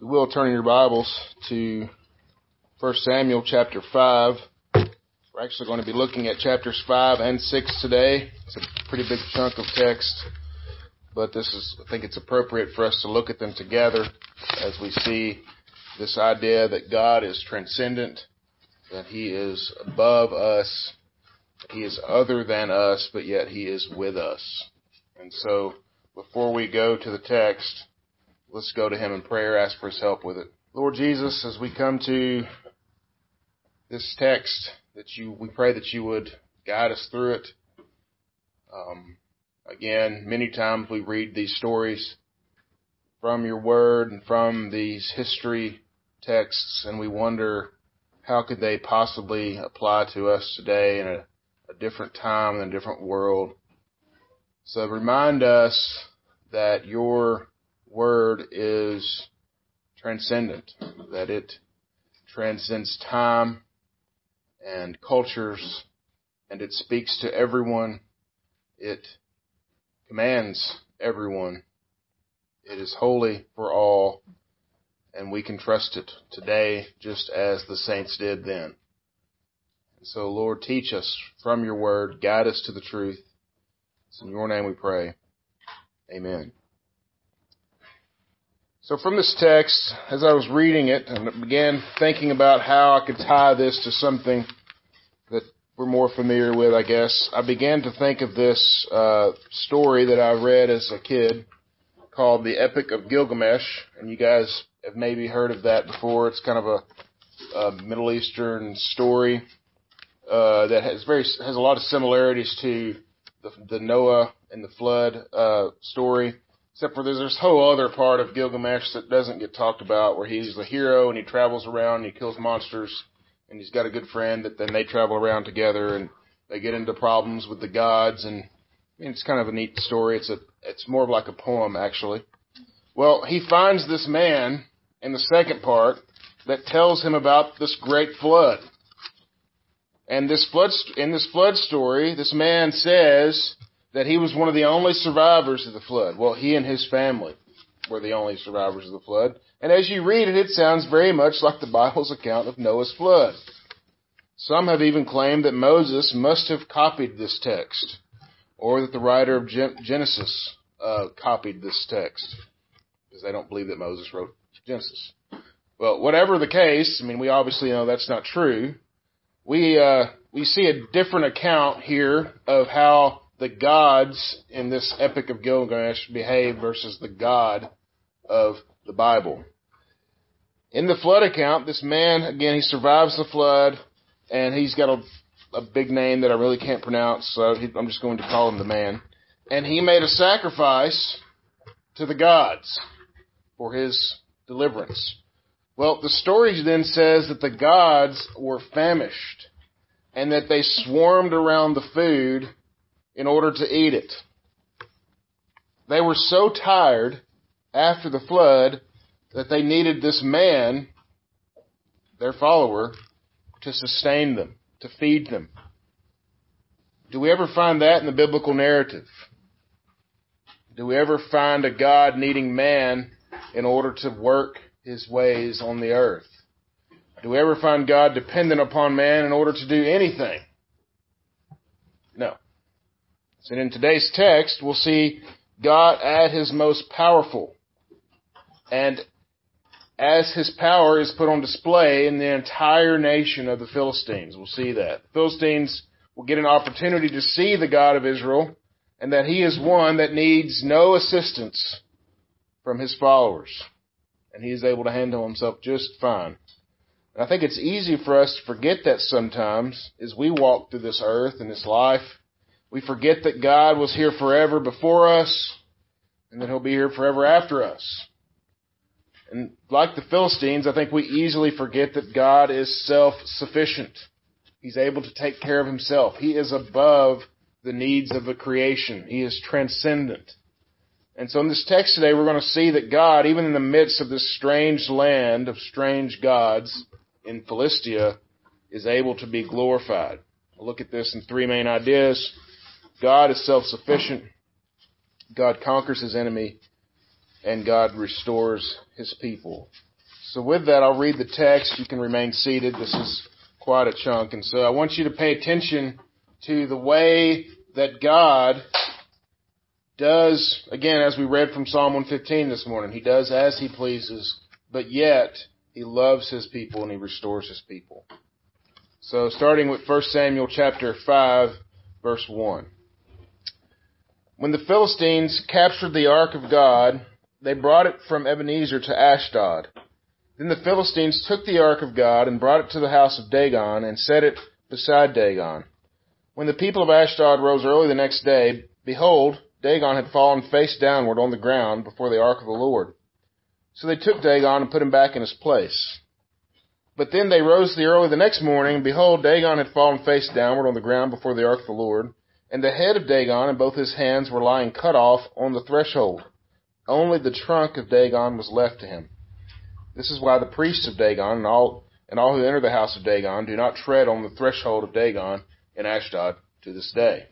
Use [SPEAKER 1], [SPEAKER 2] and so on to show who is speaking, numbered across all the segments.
[SPEAKER 1] we will turn your Bibles to 1 Samuel chapter 5. We're actually going to be looking at chapters 5 and 6 today. It's a pretty big chunk of text, but this is, I think it's appropriate for us to look at them together as we see this idea that God is transcendent, that He is above us, He is other than us, but yet He is with us. And so, before we go to the text, let's go to Him in prayer, ask for His help with it. Lord Jesus, as we come to this text, that you, we pray that you would guide us through it. Um, again, many times we read these stories from your word and from these history texts, and we wonder how could they possibly apply to us today in a, a different time and a different world. So remind us that your word is transcendent, that it transcends time and cultures, and it speaks to everyone. It commands everyone. It is holy for all, and we can trust it today just as the saints did then. And so, Lord, teach us from your word, guide us to the truth. It's in your name we pray. Amen. So from this text, as I was reading it and began thinking about how I could tie this to something that we're more familiar with, I guess, I began to think of this uh, story that I read as a kid called The Epic of Gilgamesh, and you guys have maybe heard of that before. It's kind of a, a Middle Eastern story uh, that has very has a lot of similarities to the, the Noah and the flood uh, story Except for there's this whole other part of Gilgamesh that doesn't get talked about where he's the hero and he travels around and he kills monsters and he's got a good friend that then they travel around together and they get into problems with the gods and I mean, it's kind of a neat story. It's a, it's more of like a poem actually. Well, he finds this man in the second part that tells him about this great flood. And this flood, in this flood story, this man says that he was one of the only survivors of the flood. Well, he and his family were the only survivors of the flood. And as you read it, it sounds very much like the Bible's account of Noah's flood. Some have even claimed that Moses must have copied this text, or that the writer of Genesis uh, copied this text, because they don't believe that Moses wrote Genesis. Well, whatever the case, I mean, we obviously know that's not true. We uh, we see a different account here of how the gods in this epic of Gilgamesh behave versus the God of the Bible. In the flood account, this man, again, he survives the flood, and he's got a, a big name that I really can't pronounce, so he, I'm just going to call him the man. And he made a sacrifice to the gods for his deliverance. Well, the story then says that the gods were famished and that they swarmed around the food in order to eat it. They were so tired after the flood that they needed this man, their follower, to sustain them, to feed them. Do we ever find that in the biblical narrative? Do we ever find a God needing man in order to work his ways on the earth? Do we ever find God dependent upon man in order to do anything? And in today's text, we'll see God at his most powerful. And as his power is put on display in the entire nation of the Philistines, we'll see that. The Philistines will get an opportunity to see the God of Israel and that he is one that needs no assistance from his followers. And he is able to handle himself just fine. And I think it's easy for us to forget that sometimes as we walk through this earth and this life we forget that God was here forever before us and that He'll be here forever after us. And like the Philistines, I think we easily forget that God is self-sufficient. He's able to take care of Himself. He is above the needs of the creation. He is transcendent. And so in this text today, we're going to see that God, even in the midst of this strange land of strange gods in Philistia, is able to be glorified. We'll look at this in three main ideas. God is self-sufficient. God conquers his enemy and God restores his people. So with that, I'll read the text. You can remain seated. This is quite a chunk. And so I want you to pay attention to the way that God does, again, as we read from Psalm 115 this morning, He does as He pleases, but yet He loves His people and He restores His people. So starting with 1 Samuel chapter 5, verse 1. When the Philistines captured the ark of God, they brought it from Ebenezer to Ashdod. Then the Philistines took the ark of God and brought it to the house of Dagon and set it beside Dagon. When the people of Ashdod rose early the next day, behold, Dagon had fallen face downward on the ground before the ark of the Lord. So they took Dagon and put him back in his place. But then they rose the early the next morning, and behold, Dagon had fallen face downward on the ground before the ark of the Lord, and the head of Dagon and both his hands were lying cut off on the threshold. Only the trunk of Dagon was left to him. This is why the priests of Dagon and all and all who enter the house of Dagon do not tread on the threshold of Dagon in Ashdod to this day.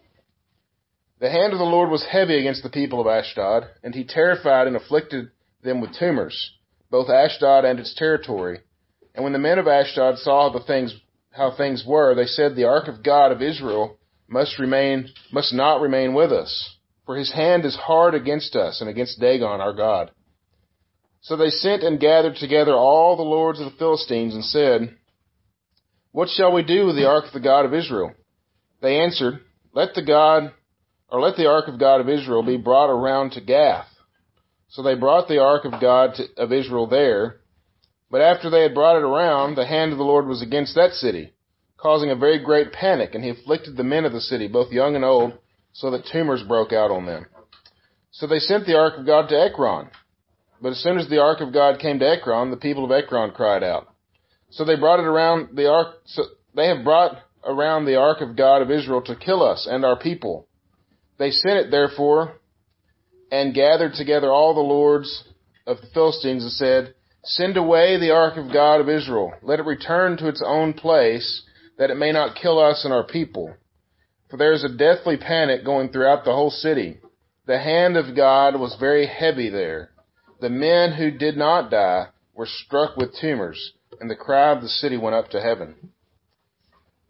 [SPEAKER 1] The hand of the Lord was heavy against the people of Ashdod, and he terrified and afflicted them with tumors, both Ashdod and its territory. And when the men of Ashdod saw the things, how things were, they said, The ark of God of Israel must remain, must not remain with us, for his hand is hard against us and against Dagon our God. So they sent and gathered together all the lords of the Philistines and said, What shall we do with the ark of the God of Israel? They answered, Let the God or let the ark of God of Israel be brought around to Gath. So they brought the ark of God to, of Israel there. But after they had brought it around, the hand of the Lord was against that city, causing a very great panic, and he afflicted the men of the city, both young and old, so that tumors broke out on them. So they sent the ark of God to Ekron. But as soon as the ark of God came to Ekron, the people of Ekron cried out. So they brought it around the ark, so they have brought around the ark of God of Israel to kill us and our people. They sent it therefore and gathered together all the lords of the Philistines and said, Send away the ark of God of Israel. Let it return to its own place, that it may not kill us and our people. For there is a deathly panic going throughout the whole city. The hand of God was very heavy there. The men who did not die were struck with tumors, and the cry of the city went up to heaven.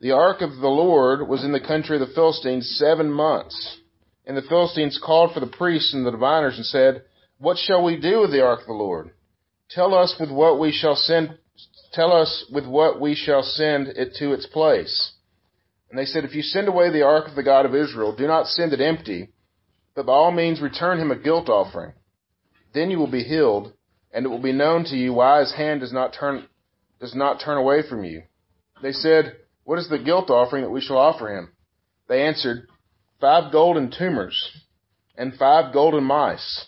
[SPEAKER 1] The ark of the Lord was in the country of the Philistines seven months. And the Philistines called for the priests and the diviners and said, What shall we do with the ark of the Lord? Tell us with what we shall send tell us with what we shall send it to its place. And they said, If you send away the ark of the God of Israel, do not send it empty, but by all means return him a guilt offering. Then you will be healed, and it will be known to you why his hand does not turn does not turn away from you. They said, What is the guilt offering that we shall offer him? They answered, five golden tumors, and five golden mice,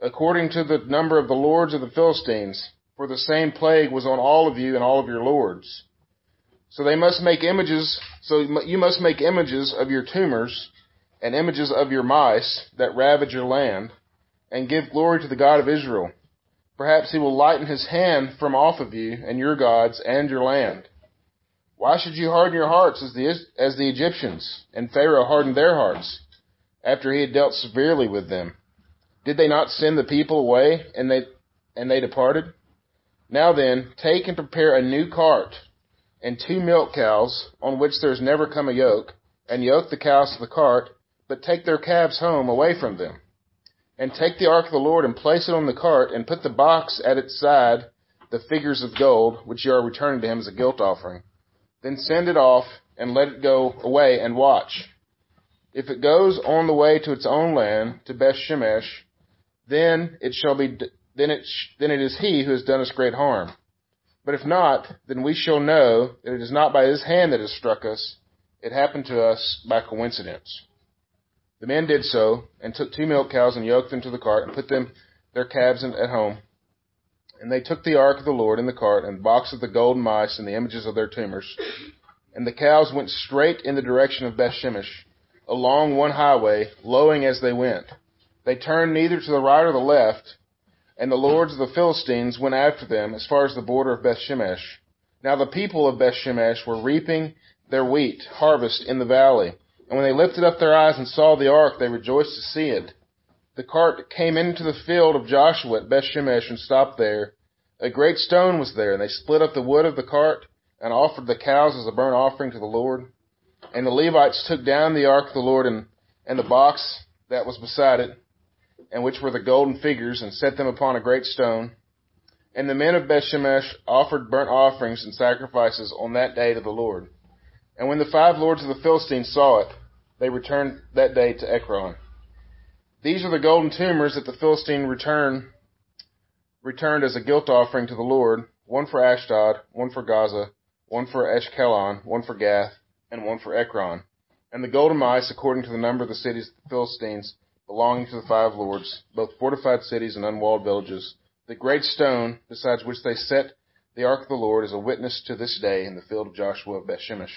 [SPEAKER 1] according to the number of the lords of the Philistines, for the same plague was on all of you and all of your lords. So they must make images, so you must make images of your tumors and images of your mice that ravage your land, and give glory to the God of Israel. Perhaps he will lighten his hand from off of you and your gods and your land. Why should you harden your hearts as the, as the Egyptians? And Pharaoh hardened their hearts after he had dealt severely with them. Did they not send the people away and they, and they departed? Now then, take and prepare a new cart and two milk cows on which there has never come a yoke, and yoke the cows to the cart, but take their calves home away from them. And take the ark of the Lord and place it on the cart, and put the box at its side, the figures of gold, which you are returning to him as a guilt offering. Then send it off and let it go away and watch. If it goes on the way to its own land, to Beth Shemesh, then it shall be, then it, then it is he who has done us great harm. But if not, then we shall know that it is not by his hand that has struck us. It happened to us by coincidence. The man did so, and took two milk cows and yoked them to the cart and put them, their calves at home. And they took the ark of the Lord in the cart, and the box of the golden mice, and the images of their tumors. And the cows went straight in the direction of Bethshemesh, along one highway, lowing as they went. They turned neither to the right or the left, and the lords of the Philistines went after them as far as the border of Bethshemesh. Now the people of Bethshemesh were reaping their wheat harvest in the valley. And when they lifted up their eyes and saw the ark, they rejoiced to see it. The cart came into the field of Joshua at Bethshemesh and stopped there. a great stone was there, and they split up the wood of the cart and offered the cows as a burnt offering to the Lord. And the Levites took down the ark of the Lord and, and the box that was beside it, and which were the golden figures, and set them upon a great stone. And the men of Bethshemesh offered burnt offerings and sacrifices on that day to the Lord. And when the five lords of the Philistines saw it, they returned that day to Ekron. These are the golden tumors that the Philistine returned returned as a guilt offering to the Lord, one for Ashdod, one for Gaza, one for Ashkelon, one for Gath, and one for Ekron. And the golden mice, according to the number of the cities of the Philistines, belonging to the five lords, both fortified cities and unwalled villages. The great stone, besides which they set the ark of the Lord, is a witness to this day in the field of Joshua of Bethshemesh.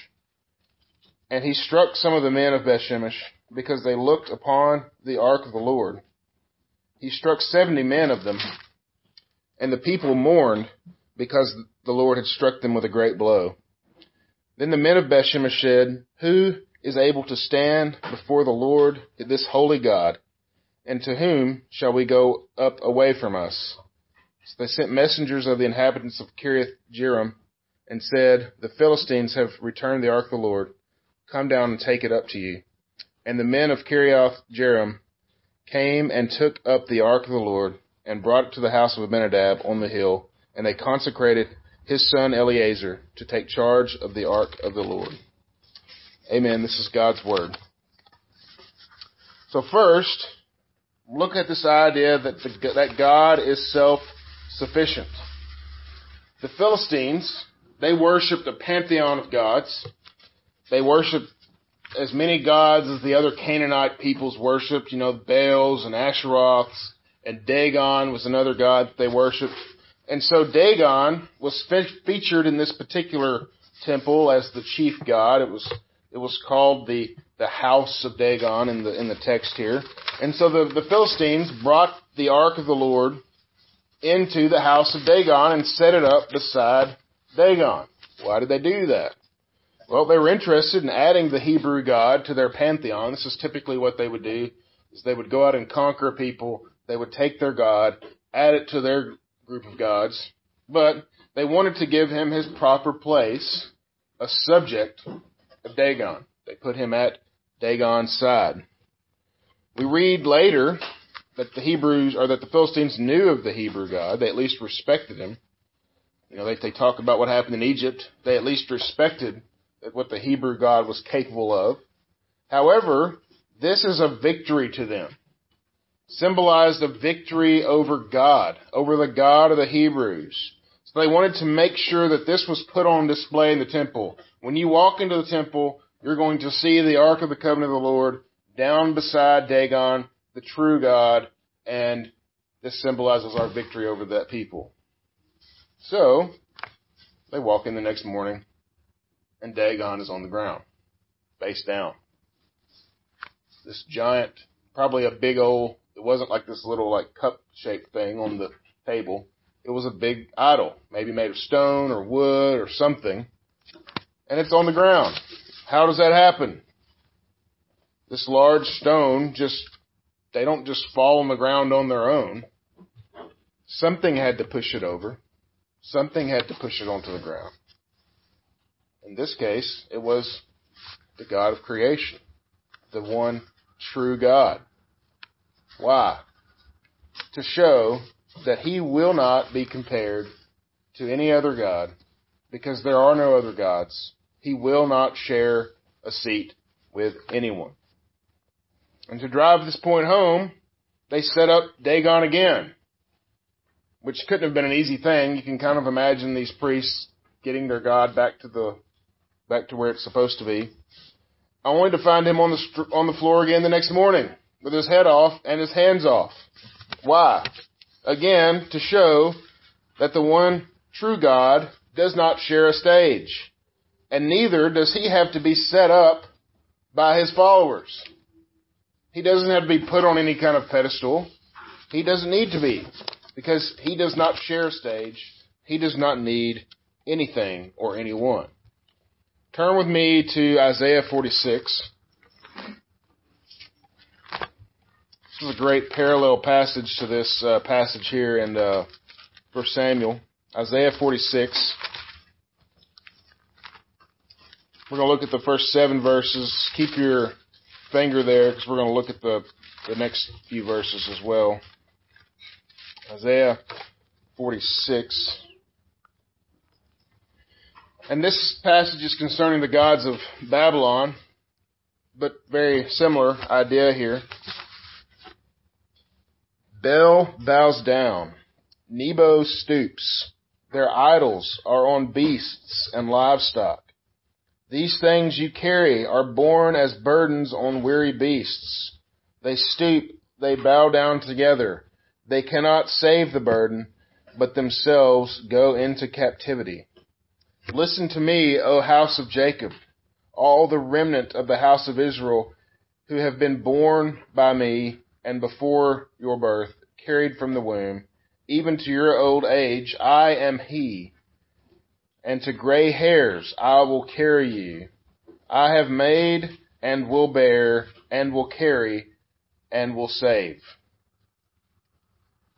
[SPEAKER 1] And he struck some of the men of Bethshemesh, because they looked upon the ark of the Lord. He struck seventy men of them, and the people mourned, because the Lord had struck them with a great blow. Then the men of Bethshemesh said, Who is able to stand before the Lord, this holy God? And to whom shall we go up away from us? So they sent messengers of the inhabitants of Kiriath Jearim, and said, The Philistines have returned the ark of the Lord. Come down and take it up to you. And the men of Kiriath Jearim came and took up the ark of the Lord and brought it to the house of Abinadab on the hill, and they consecrated his son Eleazar to take charge of the ark of the Lord. Amen. This is God's word. So first, look at this idea that the, that God is self-sufficient. The Philistines, they worshipped a pantheon of gods. They worshiped as many gods as the other Canaanite peoples worshipped, you know, Baals and Asheroths, and Dagon was another god that they worshipped. And so Dagon was fe- featured in this particular temple as the chief god. It was it was called the the house of Dagon in the in the text here. And so the, the Philistines brought the ark of the Lord into the house of Dagon and set it up beside Dagon. Why did they do that? Well, they were interested in adding the Hebrew God to their pantheon. This is typically what they would do, is they would go out and conquer people. They would take their God, add it to their group of gods, but they wanted to give him his proper place, a subject of Dagon. They put him at Dagon's side. We read later that the Hebrews, or that the Philistines knew of the Hebrew God. They at least respected him. You know, they, they talk about what happened in Egypt. They at least respected what the Hebrew God was capable of. However, this is a victory to them. Symbolized a victory over God, over the God of the Hebrews. So they wanted to make sure that this was put on display in the temple. When you walk into the temple, you're going to see the Ark of the Covenant of the Lord down beside Dagon, the true God, and this symbolizes our victory over that people. So, they walk in the next morning and Dagon is on the ground, face down. This giant, probably a big old, it wasn't like this little like cup shaped thing on the table. It was a big idol, maybe made of stone or wood or something, and it's on the ground. How does that happen? This large stone just, they don't just fall on the ground on their own. Something had to push it over. Something had to push it onto the ground. In this case, it was the God of creation, the one true God. Why? To show that he will not be compared to any other God because there are no other gods. He will not share a seat with anyone. And to drive this point home, they set up Dagon again, which couldn't have been an easy thing. You can kind of imagine these priests getting their God back to the back to where it's supposed to be. Wanted to find him on the on the floor again the next morning with his head off and his hands off. Why? Again, to show that the one true God does not share a stage, and neither does he have to be set up by his followers. He doesn't have to be put on any kind of pedestal. He doesn't need to be because he does not share a stage. He does not need anything or anyone. Turn with me to Isaiah 46. This is a great parallel passage to this uh, passage here in uh, 1 Samuel. Isaiah 46. We're going to look at the first seven verses. Keep your finger there because we're going to look at the, the next few verses as well. Isaiah 46. And this passage is concerning the gods of Babylon, but very similar idea here. Bel bows down. Nebo stoops. Their idols are on beasts and livestock. These things you carry are borne as burdens on weary beasts. They stoop, they bow down together. They cannot save the burden, but themselves go into captivity. Listen to me, O house of Jacob, all the remnant of the house of Israel, who have been borne by me and before your birth, carried from the womb, even to your old age, I am he and to gray hairs I will carry you. I have made and will bear and will carry and will save.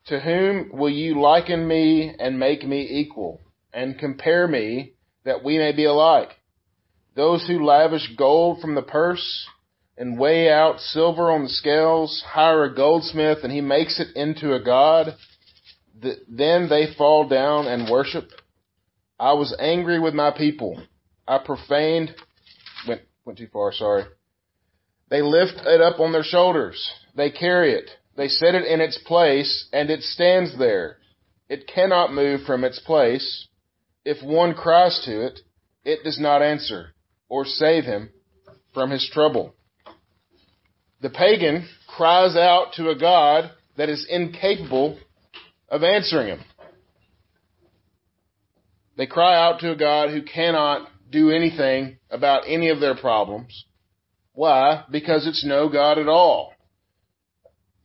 [SPEAKER 1] To whom will you liken me and make me equal and compare me that we may be alike? Those who lavish gold from the purse and weigh out silver on the scales, hire a goldsmith and he makes it into a god. Then they fall down and worship I was angry with my people. I profaned, went, went too far, sorry. They lift it up on their shoulders. They carry it. They set it in its place and it stands there. It cannot move from its place. If one cries to it, it does not answer or save him from his trouble. The pagan cries out to a God that is incapable of answering him. They cry out to a God who cannot do anything about any of their problems. Why? Because it's no God at all.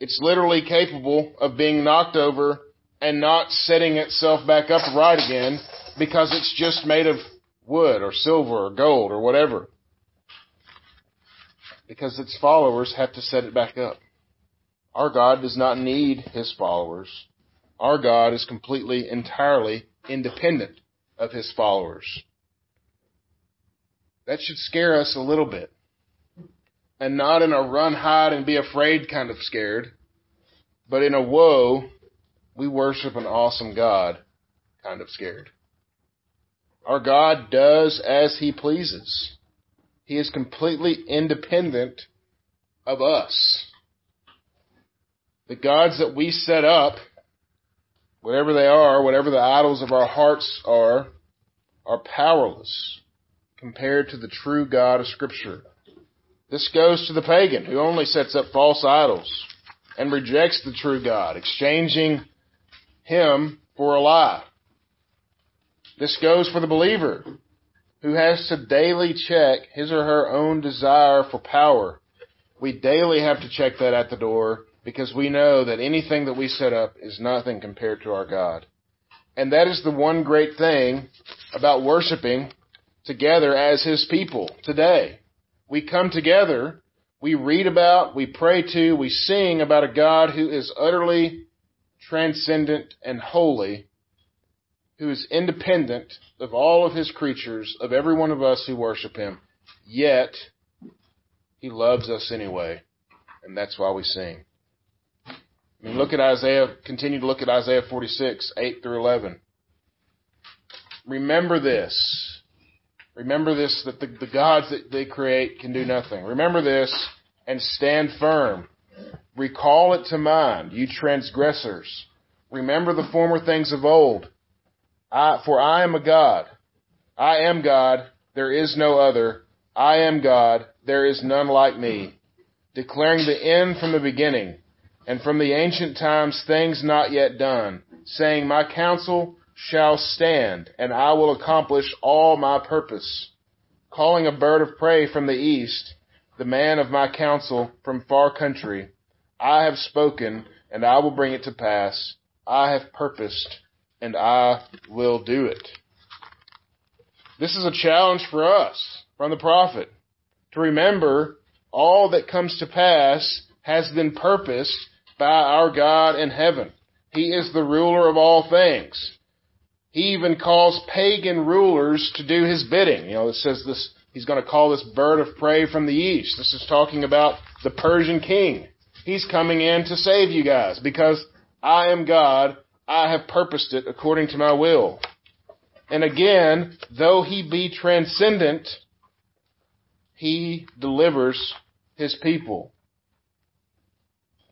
[SPEAKER 1] It's literally capable of being knocked over and not setting itself back up right again because it's just made of wood or silver or gold or whatever. Because its followers have to set it back up. Our God does not need his followers. Our God is completely, entirely independent of his followers. That should scare us a little bit. And not in a run, hide, and be afraid kind of scared, but in a whoa, we worship an awesome God kind of scared. Our God does as he pleases. He is completely independent of us. The gods that we set up whatever they are, whatever the idols of our hearts are, are powerless compared to the true God of Scripture. This goes to the pagan who only sets up false idols and rejects the true God, exchanging him for a lie. This goes for the believer who has to daily check his or her own desire for power. We daily have to check that at the door because we know that anything that we set up is nothing compared to our God. And that is the one great thing about worshiping together as His people today. We come together, we read about, we pray to, we sing about a God who is utterly transcendent and holy, who is independent of all of His creatures, of every one of us who worship Him. Yet, He loves us anyway. And that's why we sing. I mean, look at Isaiah, continue to look at Isaiah 46, 8 through 11. Remember this. Remember this, that the, the gods that they create can do nothing. Remember this and stand firm. Recall it to mind, you transgressors. Remember the former things of old. I, for I am a God. I am God. There is no other. I am God. There is none like me. Declaring the end from the beginning and from the ancient times things not yet done, saying, My counsel shall stand, and I will accomplish all my purpose. Calling a bird of prey from the east, the man of my counsel from far country, I have spoken, and I will bring it to pass. I have purposed, and I will do it. This is a challenge for us from the prophet to remember all that comes to pass has been purposed by our God in heaven. He is the ruler of all things. He even calls pagan rulers to do his bidding. You know, it says this, he's going to call this bird of prey from the east. This is talking about the Persian king. He's coming in to save you guys because I am God. I have purposed it according to my will. And again, though he be transcendent, he delivers his people.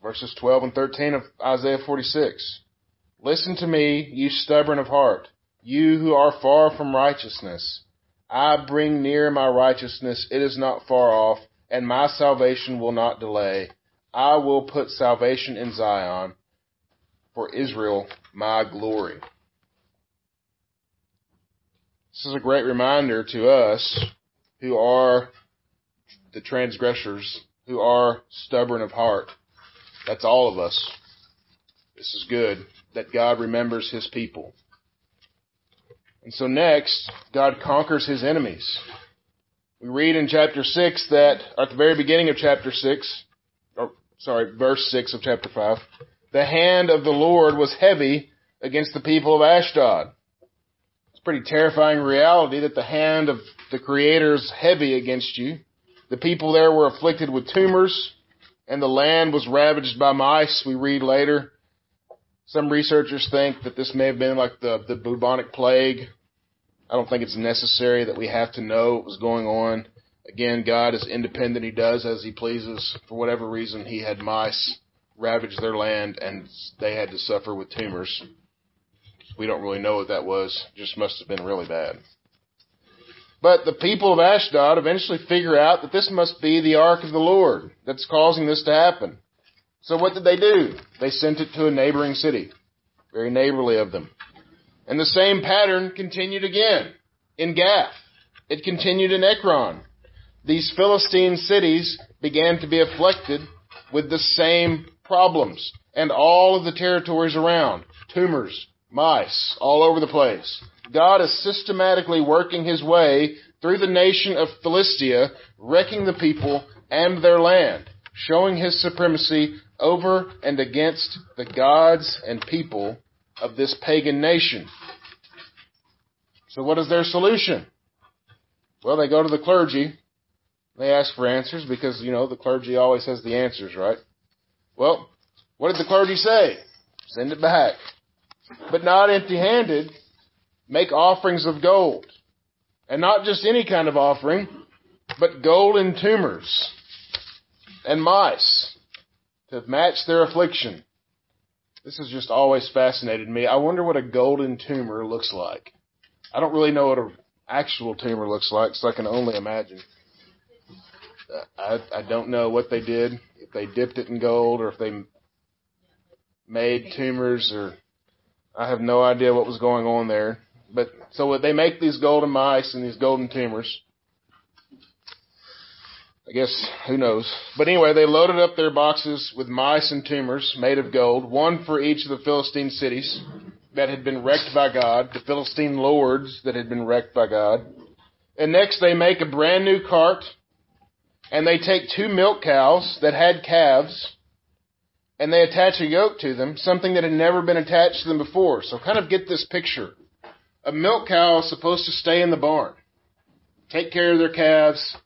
[SPEAKER 1] Verses 12 and 13 of Isaiah 46. Listen to me, you stubborn of heart, you who are far from righteousness. I bring near my righteousness, it is not far off, and my salvation will not delay. I will put salvation in Zion, for Israel my glory. This is a great reminder to us who are the transgressors, who are stubborn of heart. That's all of us. This is good that God remembers his people. And so next, God conquers his enemies. We read in chapter 6 that, at the very beginning of chapter 6, or sorry, verse 6 of chapter 5, the hand of the Lord was heavy against the people of Ashdod. It's a pretty terrifying reality that the hand of the Creator is heavy against you. The people there were afflicted with tumors, and the land was ravaged by mice, we read later. Some researchers think that this may have been like the, the bubonic plague. I don't think it's necessary that we have to know what was going on. Again, God is independent. He does as he pleases. For whatever reason, he had mice ravage their land and they had to suffer with tumors. We don't really know what that was. It just must have been really bad. But the people of Ashdod eventually figure out that this must be the ark of the Lord that's causing this to happen. So what did they do? They sent it to a neighboring city. Very neighborly of them. And the same pattern continued again in Gath. It continued in Ekron. These Philistine cities began to be afflicted with the same problems and all of the territories around. Tumors, mice, all over the place. God is systematically working his way through the nation of Philistia, wrecking the people and their land, showing his supremacy over and against the gods and people of this pagan nation. So what is their solution? Well, they go to the clergy. They ask for answers because, you know, the clergy always has the answers, right? Well, what did the clergy say? Send it back. But not empty handed. Make offerings of gold. And not just any kind of offering, but golden tumors and mice to match their affliction. This has just always fascinated me. I wonder what a golden tumor looks like. I don't really know what an actual tumor looks like, so I can only imagine. I, I don't know what they did, if they dipped it in gold or if they made tumors or I have no idea what was going on there. But so they make these golden mice and these golden tumors. I guess, who knows. But anyway, they loaded up their boxes with mice and tumors made of gold, one for each of the Philistine cities that had been wrecked by God, the Philistine lords that had been wrecked by God. And next they make a brand new cart, and they take two milk cows that had calves, and they attach a yoke to them, something that had never been attached to them before. So kind of get this picture. A milk cow is supposed to stay in the barn, take care of their calves,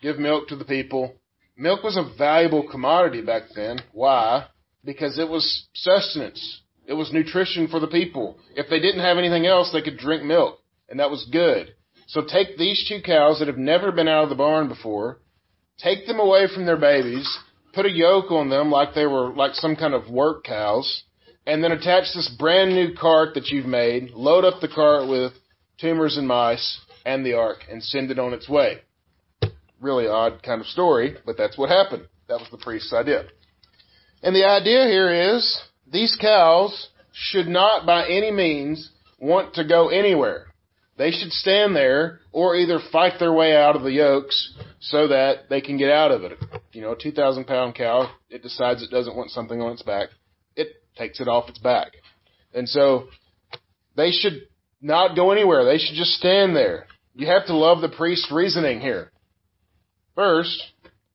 [SPEAKER 1] give milk to the people. Milk was a valuable commodity back then. Why? Because it was sustenance. It was nutrition for the people. If they didn't have anything else, they could drink milk, and that was good. So take these two cows that have never been out of the barn before, take them away from their babies, put a yoke on them like they were like some kind of work cows, and then attach this brand new cart that you've made, load up the cart with tumors and mice and the ark, and send it on its way really odd kind of story, but that's what happened. That was the priest's idea. And the idea here is these cows should not by any means want to go anywhere. They should stand there or either fight their way out of the yokes so that they can get out of it. You know, a 2,000 pound cow, it decides it doesn't want something on its back. Takes it off its back. And so they should not go anywhere. They should just stand there. You have to love the priest's reasoning here. First,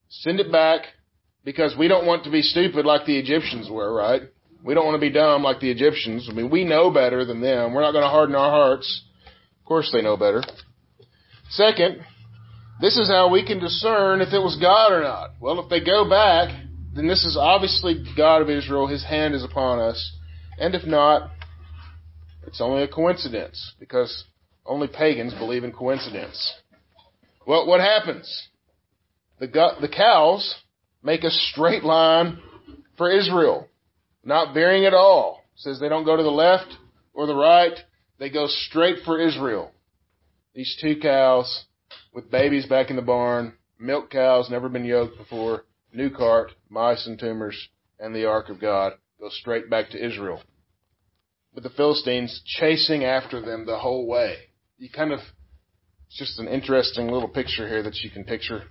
[SPEAKER 1] send it back because we don't want to be stupid like the Egyptians were, right? We don't want to be dumb like the Egyptians. I mean, we know better than them. We're not going to harden our hearts. Of course they know better. Second, this is how we can discern if it was God or not. Well, if they go back, then this is obviously God of Israel. His hand is upon us. And if not, it's only a coincidence because only pagans believe in coincidence. Well, what happens? The, the cows make a straight line for Israel, not veering at all. It says they don't go to the left or the right. They go straight for Israel. These two cows with babies back in the barn, milk cows, never been yoked before, new cart, mice and tumors, and the ark of God go straight back to Israel. With the Philistines chasing after them the whole way. You kind of, it's just an interesting little picture here that you can picture.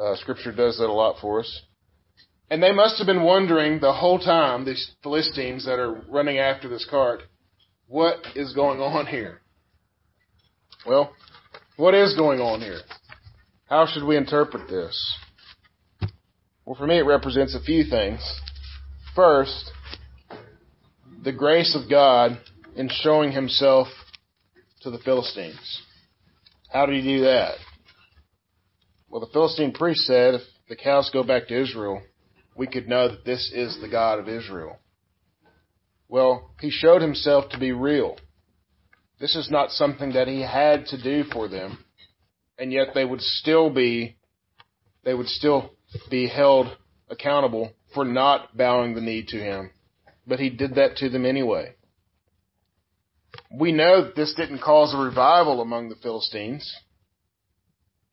[SPEAKER 1] Uh, scripture does that a lot for us. And they must have been wondering the whole time, these Philistines that are running after this cart, what is going on here? Well, what is going on here? How should we interpret this? Well, for me, it represents a few things. First, the grace of God in showing himself to the Philistines. How did he do that? Well, the Philistine priest said, if the cows go back to Israel, we could know that this is the God of Israel. Well, he showed himself to be real. This is not something that he had to do for them, and yet they would still be, they would still be held accountable for not bowing the knee to him. But he did that to them anyway. We know that this didn't cause a revival among the Philistines.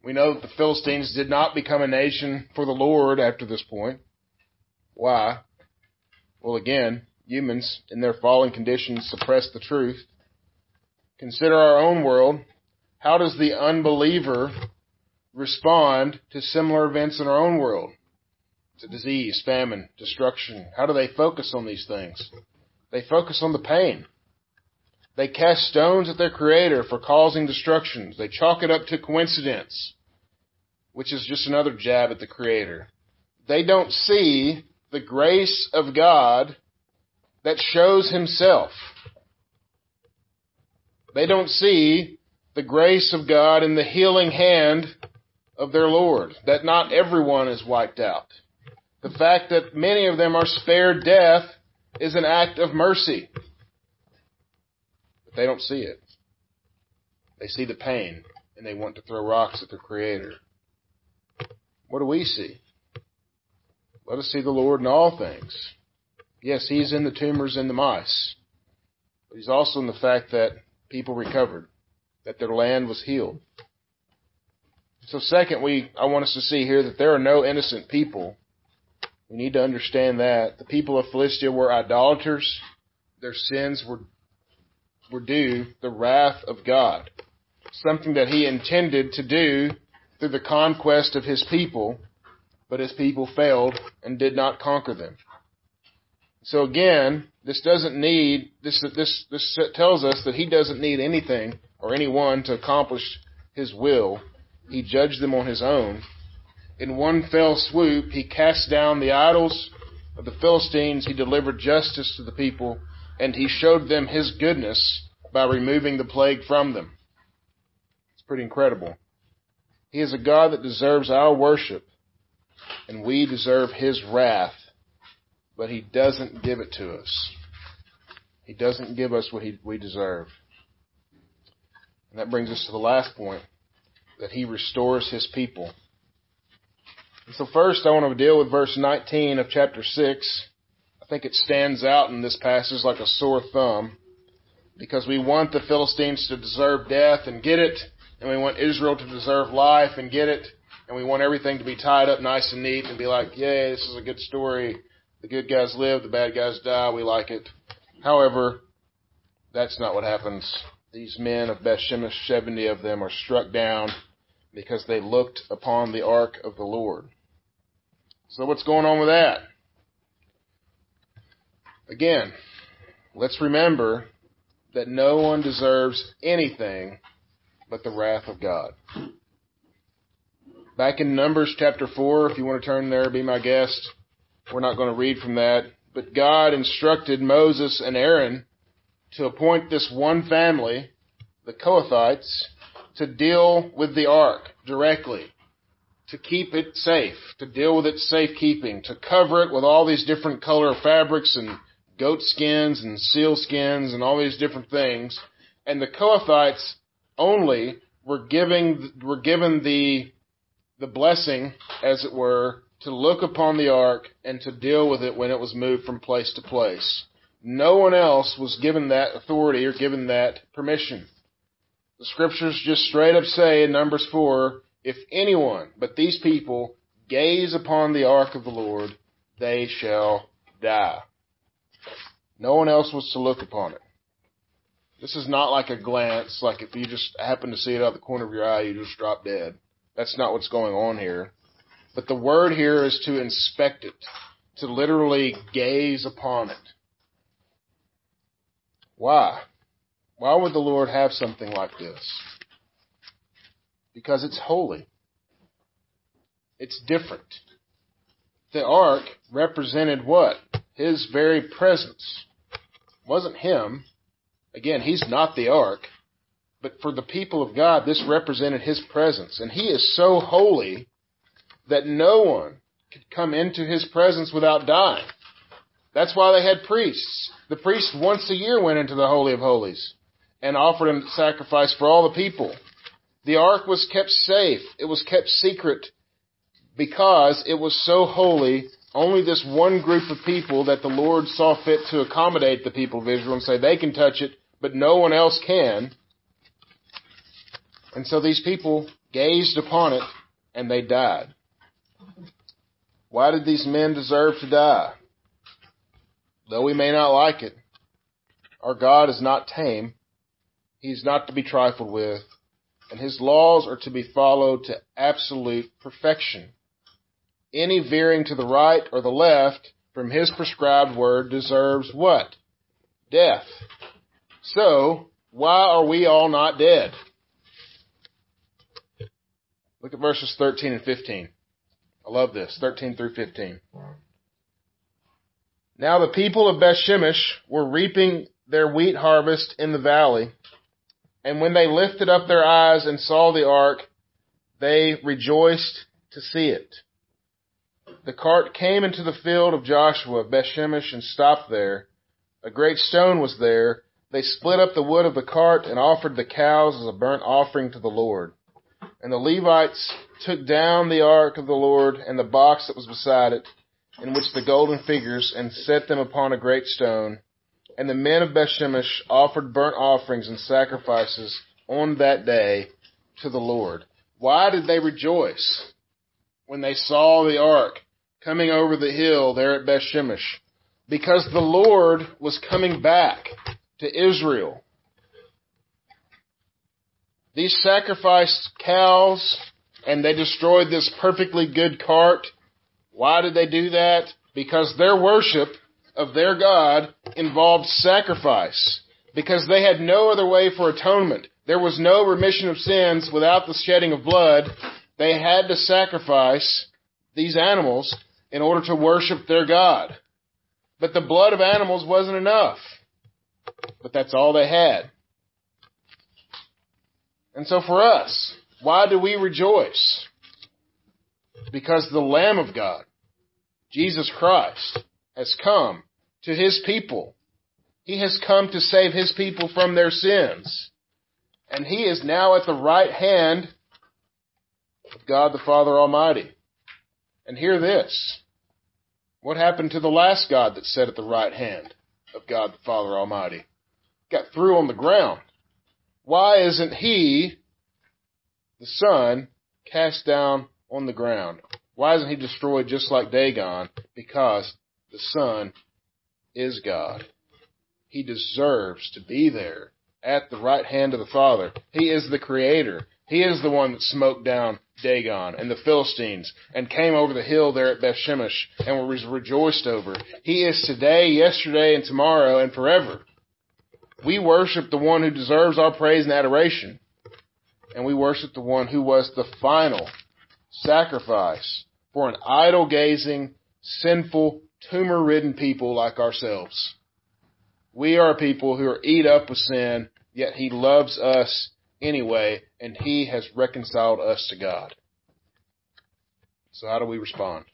[SPEAKER 1] We know that the Philistines did not become a nation for the Lord after this point. Why? Well, again, humans in their fallen condition suppress the truth. Consider our own world. How does the unbeliever respond to similar events in our own world? To disease, famine, destruction. How do they focus on these things? They focus on the pain. They cast stones at their creator for causing destructions. They chalk it up to coincidence, which is just another jab at the creator. They don't see the grace of God that shows himself. They don't see the grace of God in the healing hand of their Lord, that not everyone is wiped out. The fact that many of them are spared death is an act of mercy. But they don't see it. They see the pain and they want to throw rocks at their Creator. What do we see? Let us see the Lord in all things. Yes, He's in the tumors and the mice, but He's also in the fact that people recovered, that their land was healed. So second, we, I want us to see here that there are no innocent people. We need to understand that. The people of Philistia were idolaters. Their sins were were due the wrath of God, something that he intended to do through the conquest of his people, but his people failed and did not conquer them. So again, this doesn't need this this this tells us that he doesn't need anything or anyone to accomplish his will. He judged them on his own. In one fell swoop, he cast down the idols of the Philistines. He delivered justice to the people and he showed them his goodness by removing the plague from them. It's pretty incredible. He is a God that deserves our worship, and we deserve his wrath, but he doesn't give it to us. He doesn't give us what he, we deserve. And that brings us to the last point, that he restores his people. So first I want to deal with verse 19 of chapter 6 I think it stands out in this passage like a sore thumb because we want the Philistines to deserve death and get it, and we want Israel to deserve life and get it, and we want everything to be tied up nice and neat and be like, yay, this is a good story. The good guys live, the bad guys die, we like it. However, that's not what happens. These men of Beth Shemesh, 70 of them, are struck down because they looked upon the ark of the Lord. So what's going on with that? Again, let's remember that no one deserves anything but the wrath of God. Back in Numbers chapter 4, if you want to turn there, be my guest. We're not going to read from that, but God instructed Moses and Aaron to appoint this one family, the Kohathites, to deal with the ark directly, to keep it safe, to deal with its safekeeping, to cover it with all these different color fabrics and goat skins and seal skins and all these different things. And the Kohathites only were giving were given the the blessing, as it were, to look upon the ark and to deal with it when it was moved from place to place. No one else was given that authority or given that permission. The scriptures just straight up say in Numbers 4, if anyone but these people gaze upon the ark of the Lord, they shall die. No one else was to look upon it. This is not like a glance, like if you just happen to see it out of the corner of your eye, you just drop dead. That's not what's going on here. But the word here is to inspect it, to literally gaze upon it. Why? Why would the Lord have something like this? Because it's holy. It's different. The ark represented what? His very presence. It wasn't him. Again, he's not the ark. But for the people of God, this represented his presence. And he is so holy that no one could come into his presence without dying. That's why they had priests. The priest once a year went into the Holy of Holies and offered a sacrifice for all the people. The ark was kept safe. It was kept secret because it was so holy. Only this one group of people that the Lord saw fit to accommodate the people of Israel and say they can touch it, but no one else can. And so these people gazed upon it and they died. Why did these men deserve to die? Though we may not like it, our God is not tame. He is not to be trifled with, and his laws are to be followed to absolute perfection. Any veering to the right or the left from his prescribed word deserves what? Death. So, why are we all not dead? Look at verses 13 and 15. I love this. 13 through 15. Now the people of Bethshemesh were reaping their wheat harvest in the valley, and when they lifted up their eyes and saw the ark, they rejoiced to see it. The cart came into the field of Joshua of Bethshemesh and stopped there. A great stone was there. They split up the wood of the cart and offered the cows as a burnt offering to the Lord. And the Levites took down the ark of the Lord and the box that was beside it, in which the golden figures, and set them upon a great stone. And the men of Bethshemesh offered burnt offerings and sacrifices on that day to the Lord. Why did they rejoice when they saw the ark coming over the hill there at Bethshemesh? Because the Lord was coming back to Israel. These sacrificed cows and they destroyed this perfectly good cart. Why did they do that? Because their worship of their God involved sacrifice. Because they had no other way for atonement. There was no remission of sins without the shedding of blood. They had to sacrifice these animals in order to worship their God. But the blood of animals wasn't enough. But that's all they had. And so for us, why do we rejoice? Because the Lamb of God, Jesus Christ, has come to his people. He has come to save his people from their sins. And he is now at the right hand of God the Father Almighty. And hear this. What happened to the last God that sat at the right hand of God the Father Almighty? Got through on the ground. Why isn't he the Son cast down on the ground. Why isn't he destroyed just like Dagon? Because the Son is God. He deserves to be there at the right hand of the Father. He is the Creator. He is the one that smote down Dagon and the Philistines and came over the hill there at Bethshemesh and was rejoiced over. He is today, yesterday, and tomorrow, and forever. We worship the one who deserves our praise and adoration and we worship the one who was the final sacrifice for an idol gazing, sinful, tumor ridden people like ourselves. We are people who are eat up with sin, yet He loves us anyway, and He has reconciled us to God. So how do we respond?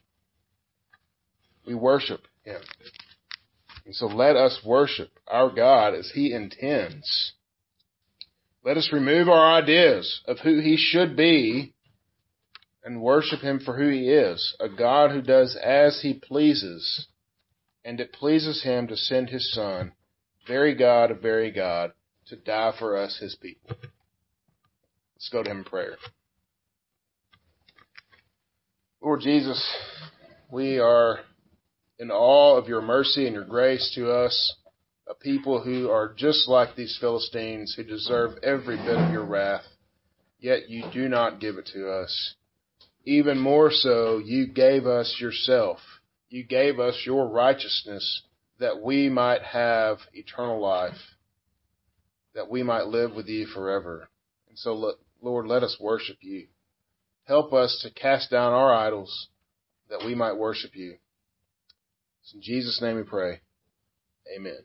[SPEAKER 1] We worship Him. And so let us worship our God as He intends. Let us remove our ideas of who He should be and worship Him for who He is, a God who does as He pleases, and it pleases Him to send His Son, very God of very God, to die for us, His people. Let's go to Him in prayer. Lord Jesus, we are in awe of your mercy and your grace to us, a people who are just like these Philistines who deserve every bit of your wrath, yet you do not give it to us. Even more so, you gave us yourself. You gave us your righteousness that we might have eternal life, that we might live with you forever. And so, Lord, let us worship you. Help us to cast down our idols that we might worship you. It's in Jesus' name we pray. Amen.